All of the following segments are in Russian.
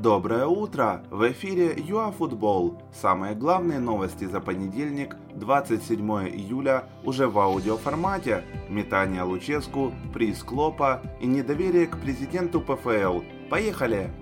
Доброе утро! В эфире ЮАФутбол. Самые главные новости за понедельник, 27 июля, уже в аудиоформате. Метание Луческу, приз Клопа и недоверие к президенту ПФЛ. Поехали!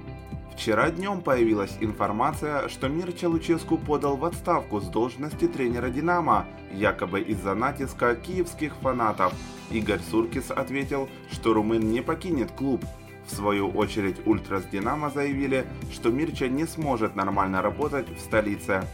Вчера днем появилась информация, что Мирча Луческу подал в отставку с должности тренера «Динамо», якобы из-за натиска киевских фанатов. Игорь Суркис ответил, что румын не покинет клуб, в свою очередь Ультрас Динамо заявили, что Мирча не сможет нормально работать в столице.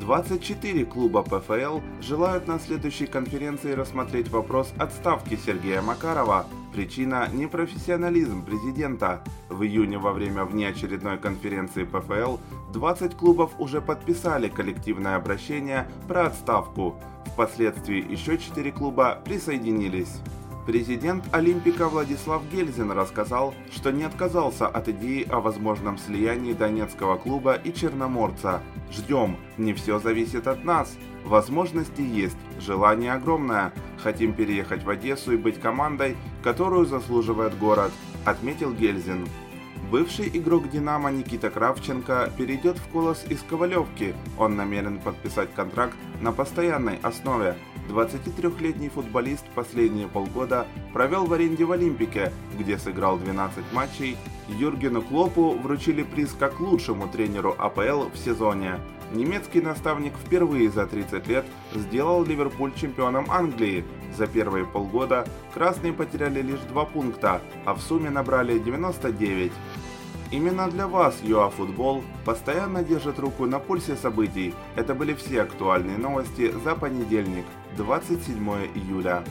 24 клуба ПФЛ желают на следующей конференции рассмотреть вопрос отставки Сергея Макарова. Причина – непрофессионализм президента. В июне во время внеочередной конференции ПФЛ 20 клубов уже подписали коллективное обращение про отставку. Впоследствии еще 4 клуба присоединились. Президент Олимпика Владислав Гельзин рассказал, что не отказался от идеи о возможном слиянии Донецкого клуба и Черноморца. Ждем, не все зависит от нас. Возможности есть, желание огромное. Хотим переехать в Одессу и быть командой, которую заслуживает город, отметил Гельзин. Бывший игрок «Динамо» Никита Кравченко перейдет в «Колос» из Ковалевки. Он намерен подписать контракт на постоянной основе. 23-летний футболист последние полгода провел в аренде в Олимпике, где сыграл 12 матчей. Юргену Клопу вручили приз как лучшему тренеру АПЛ в сезоне. Немецкий наставник впервые за 30 лет сделал Ливерпуль чемпионом Англии. За первые полгода красные потеряли лишь 2 пункта, а в сумме набрали 99. Именно для вас ЮАФутбол постоянно держит руку на пульсе событий. Это были все актуальные новости за понедельник, 27 июля.